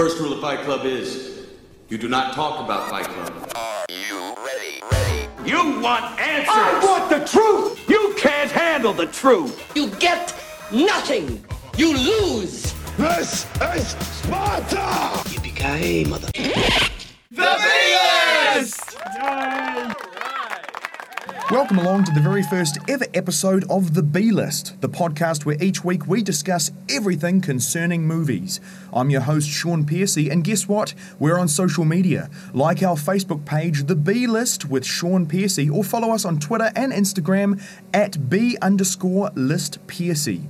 First rule of Fight Club is you do not talk about Fight Club. Are you ready? Ready? You want answers! I want the truth! You can't handle the truth! You get nothing! You lose! This is Sparta! Yippee-ki-yay, mother... Welcome along to the very first ever episode of The B List, the podcast where each week we discuss everything concerning movies. I'm your host, Shaun Piercy, and guess what? We're on social media. Like our Facebook page, The B List with Shaun Piercy, or follow us on Twitter and Instagram at B underscore list Piercy.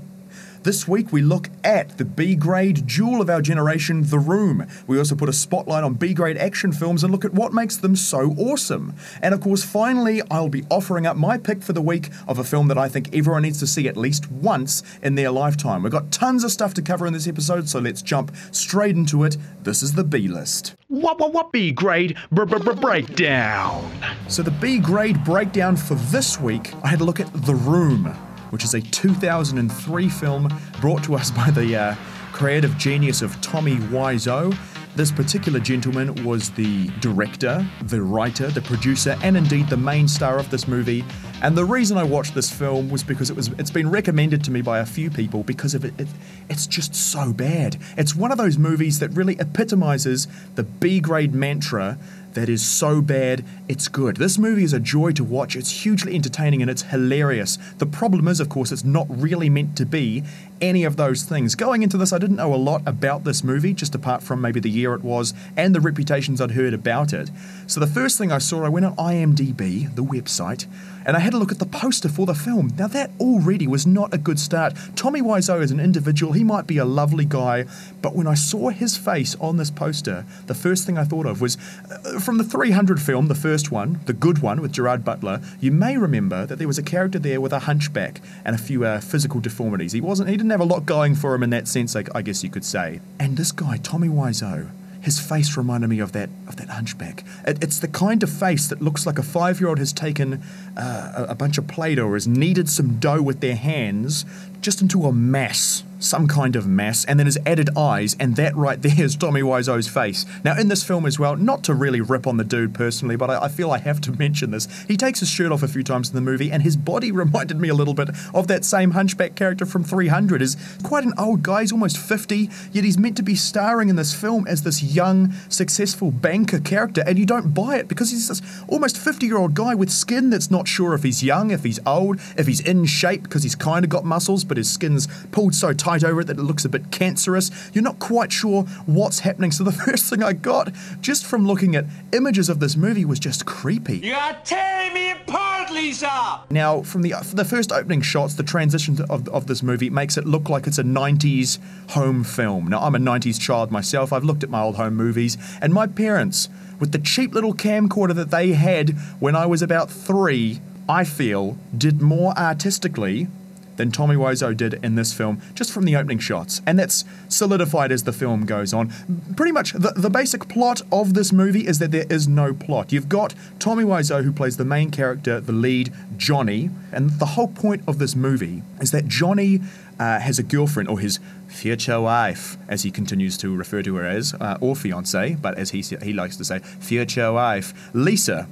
This week we look at the B grade jewel of our generation, The Room. We also put a spotlight on B grade action films and look at what makes them so awesome. And of course, finally, I'll be offering up my pick for the week of a film that I think everyone needs to see at least once in their lifetime. We've got tons of stuff to cover in this episode, so let's jump straight into it. This is the B list. What, what, what B grade br- br- br- breakdown? So, the B grade breakdown for this week, I had a look at The Room, which is a 2003 film brought to us by the uh, creative genius of Tommy Wiseau. This particular gentleman was the director, the writer, the producer, and indeed the main star of this movie. And the reason I watched this film was because it was it's been recommended to me by a few people because of it, it it's just so bad. It's one of those movies that really epitomizes the B grade mantra that is so bad it's good. This movie is a joy to watch. It's hugely entertaining and it's hilarious. The problem is, of course, it's not really meant to be any of those things. Going into this, I didn't know a lot about this movie, just apart from maybe the year it was and the reputations I'd heard about it. So the first thing I saw, I went on IMDb, the website, and I had a look at the poster for the film. Now, that already was not a good start. Tommy Wiseau is an individual, he might be a lovely guy, but when I saw his face on this poster, the first thing I thought of was uh, from the 300 film, the first one, the good one with Gerard Butler. You may remember that there was a character there with a hunchback and a few uh, physical deformities. He wasn't, he didn't have a lot going for him in that sense, I, I guess you could say. And this guy, Tommy Wiseau, his face reminded me of that of that hunchback. It, it's the kind of face that looks like a five year old has taken uh, a, a bunch of Play-Doh or has kneaded some dough with their hands just into a mass, some kind of mass, and then his added eyes, and that right there is Tommy Wiseau's face. Now, in this film as well, not to really rip on the dude personally, but I, I feel I have to mention this. He takes his shirt off a few times in the movie, and his body reminded me a little bit of that same hunchback character from 300. Is quite an old guy, he's almost 50, yet he's meant to be starring in this film as this young, successful banker character, and you don't buy it because he's this almost 50 year old guy with skin that's not sure if he's young, if he's old, if he's in shape because he's kind of got muscles, but his skin's pulled so tight over it that it looks a bit cancerous. You're not quite sure what's happening. So the first thing I got just from looking at images of this movie was just creepy. You are tearing me apart, Lisa! Now, from the from the first opening shots, the transition of, of this movie makes it look like it's a 90s home film. Now, I'm a 90s child myself. I've looked at my old home movies, and my parents, with the cheap little camcorder that they had when I was about three, I feel, did more artistically than Tommy Wiseau did in this film, just from the opening shots. And that's solidified as the film goes on. Pretty much the, the basic plot of this movie is that there is no plot. You've got Tommy Wiseau, who plays the main character, the lead, Johnny, and the whole point of this movie is that Johnny uh, has a girlfriend, or his future wife, as he continues to refer to her as, uh, or fiance, but as he, he likes to say, future wife, Lisa.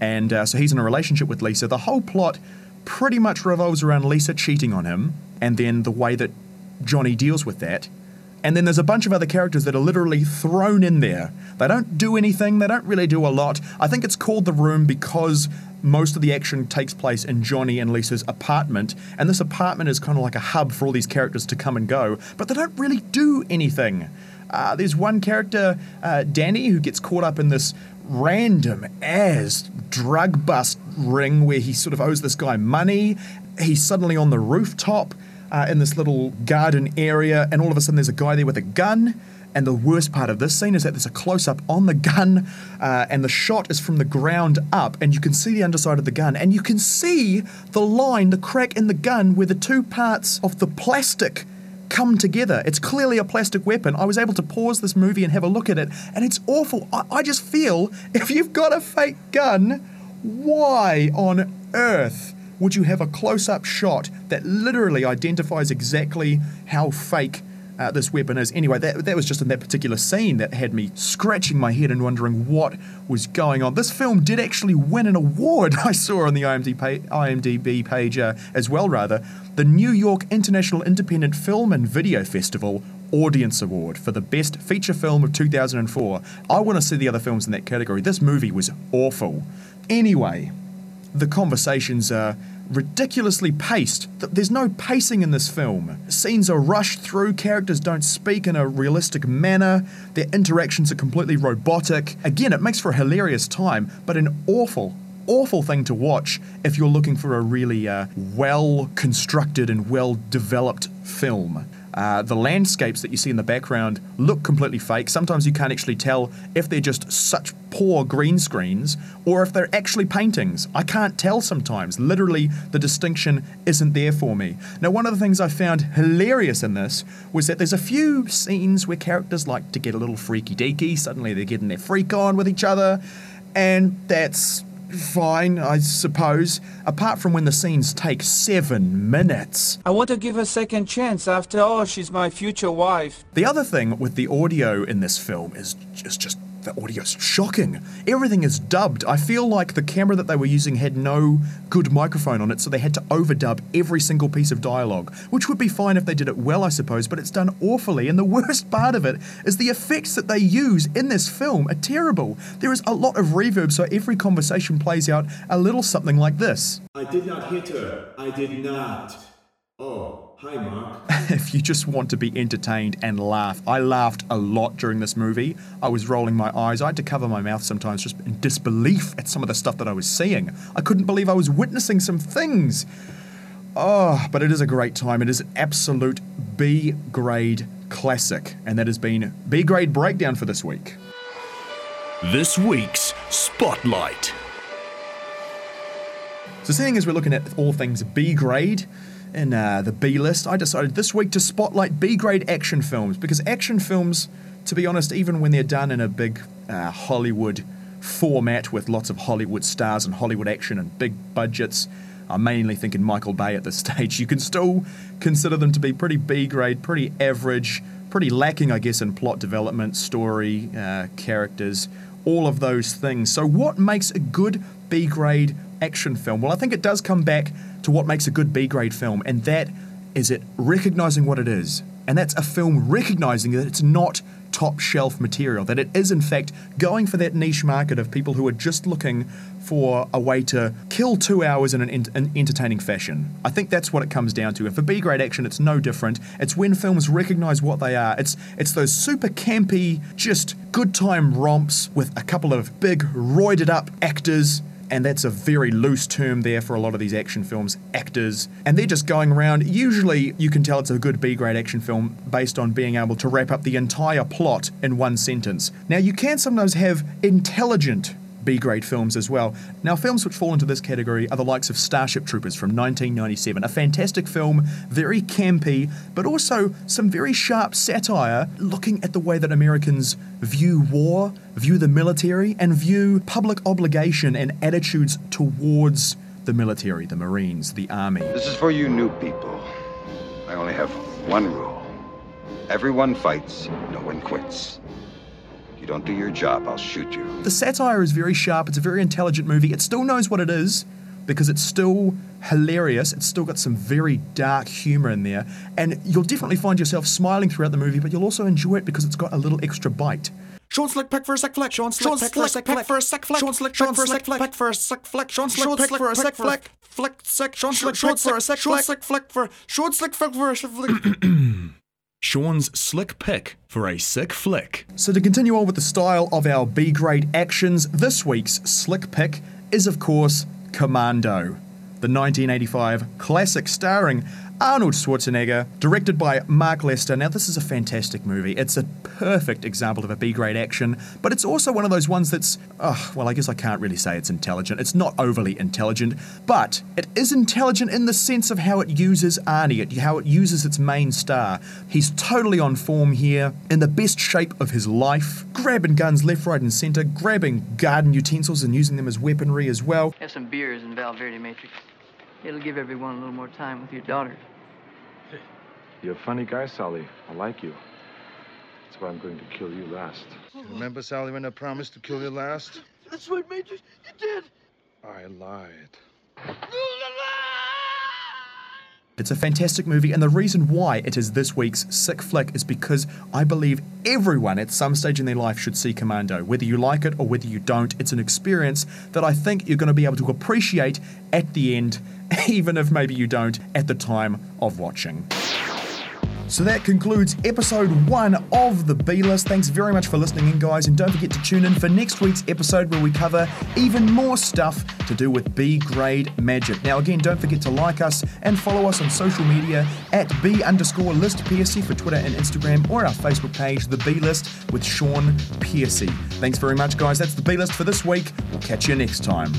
And uh, so he's in a relationship with Lisa. The whole plot pretty much revolves around Lisa cheating on him and then the way that Johnny deals with that. And then there's a bunch of other characters that are literally thrown in there. They don't do anything, they don't really do a lot. I think it's called The Room because most of the action takes place in Johnny and Lisa's apartment, and this apartment is kind of like a hub for all these characters to come and go, but they don't really do anything. Uh, there's one character, uh, Danny, who gets caught up in this random as drug bust ring where he sort of owes this guy money. He's suddenly on the rooftop uh, in this little garden area, and all of a sudden there's a guy there with a gun. And the worst part of this scene is that there's a close up on the gun, uh, and the shot is from the ground up, and you can see the underside of the gun, and you can see the line, the crack in the gun where the two parts of the plastic come together. It's clearly a plastic weapon. I was able to pause this movie and have a look at it, and it's awful. I, I just feel if you've got a fake gun, why on earth would you have a close up shot that literally identifies exactly how fake uh, this weapon is. Anyway, that, that was just in that particular scene that had me scratching my head and wondering what was going on. This film did actually win an award I saw on the IMDb, IMDb page uh, as well, rather. The New York International Independent Film and Video Festival Audience Award for the Best Feature Film of 2004. I want to see the other films in that category. This movie was awful. Anyway, the conversations are ridiculously paced. There's no pacing in this film. Scenes are rushed through, characters don't speak in a realistic manner, their interactions are completely robotic. Again, it makes for a hilarious time, but an awful, awful thing to watch if you're looking for a really uh, well constructed and well developed film. Uh, the landscapes that you see in the background look completely fake. Sometimes you can't actually tell if they're just such poor green screens or if they're actually paintings. I can't tell sometimes. Literally, the distinction isn't there for me. Now, one of the things I found hilarious in this was that there's a few scenes where characters like to get a little freaky deaky. Suddenly, they're getting their freak on with each other, and that's fine, I suppose, apart from when the scenes take seven minutes. I want to give her a second chance. After all, she's my future wife. The other thing with the audio in this film is just just the audio's shocking. Everything is dubbed. I feel like the camera that they were using had no good microphone on it, so they had to overdub every single piece of dialogue, which would be fine if they did it well, I suppose, but it's done awfully. And the worst part of it is the effects that they use in this film are terrible. There is a lot of reverb, so every conversation plays out a little something like this. I did not hit her. I did not. Oh, hi, Mark. if you just want to be entertained and laugh. I laughed a lot during this movie. I was rolling my eyes. I had to cover my mouth sometimes just in disbelief at some of the stuff that I was seeing. I couldn't believe I was witnessing some things. Oh, but it is a great time. It is an absolute B grade classic. And that has been B grade breakdown for this week. This week's Spotlight. So, seeing as we're looking at all things B grade in uh, the B list, I decided this week to spotlight B grade action films because action films, to be honest, even when they're done in a big uh, Hollywood format with lots of Hollywood stars and Hollywood action and big budgets, I'm mainly thinking Michael Bay at this stage, you can still consider them to be pretty B grade, pretty average, pretty lacking, I guess, in plot development, story, uh, characters, all of those things. So, what makes a good B grade action film? Well, I think it does come back to what makes a good B grade film, and that is it recognizing what it is. And that's a film recognizing that it's not top shelf material, that it is, in fact, going for that niche market of people who are just looking for a way to kill two hours in an, an entertaining fashion. I think that's what it comes down to. And for B grade action, it's no different. It's when films recognize what they are. It's it's those super campy, just good time romps with a couple of big, roided up actors and that's a very loose term there for a lot of these action films, actors, and they're just going around. Usually, you can tell it's a good B grade action film based on being able to wrap up the entire plot in one sentence. Now, you can sometimes have intelligent B grade films as well. Now, films which fall into this category are the likes of Starship Troopers from 1997, a fantastic film, very campy, but also some very sharp satire looking at the way that Americans view war, view the military, and view public obligation and attitudes towards the military, the Marines, the Army. This is for you new people. I only have one rule. Everyone fights, no one quits. You don't do your job, I'll shoot you. The satire is very sharp, it's a very intelligent movie. It still knows what it is because it's still hilarious. It's still got some very dark humor in there. And you'll definitely find yourself smiling throughout the movie, but you'll also enjoy it because it's got a little extra bite. Shaun Slick Peck for a sec fleck. Shaun Slick Peck for a sec fleck. For a sec fleck. Shaun Slick Peck for a sec fleck. For a sec fleck. Shaun Slick Peck for a sec fleck. Fleck sec. Shaun Slick Peck for a sec fleck. Shaun Slick Fleck for Shaun Slick Peck for a sec fleck. Shaun's slick pick for a sick flick. So, to continue on with the style of our B grade actions, this week's slick pick is, of course, Commando, the 1985 classic starring Arnold Schwarzenegger, directed by Mark Lester. Now, this is a fantastic movie. It's a perfect example of a B grade action, but it's also one of those ones that's, oh, well, I guess I can't really say it's intelligent. It's not overly intelligent, but it is intelligent in the sense of how it uses Arnie, how it uses its main star. He's totally on form here, in the best shape of his life, grabbing guns left, right, and center, grabbing garden utensils and using them as weaponry as well. Have some beers in Valverde Matrix. It'll give everyone a little more time with your daughter. You're a funny guy, Sully. I like you. That's why I'm going to kill you last. Remember, Sully, when I promised to kill you last? That's what, Major. You did. I lied. It's a fantastic movie, and the reason why it is this week's sick flick is because I believe everyone at some stage in their life should see Commando. Whether you like it or whether you don't, it's an experience that I think you're going to be able to appreciate at the end, even if maybe you don't at the time of watching. So that concludes episode one of the B List. Thanks very much for listening in, guys, and don't forget to tune in for next week's episode where we cover even more stuff to do with B grade magic. Now, again, don't forget to like us and follow us on social media at B underscore list PSC for Twitter and Instagram, or our Facebook page, The B List with Shaun Piercy. Thanks very much, guys. That's the B List for this week. We'll catch you next time.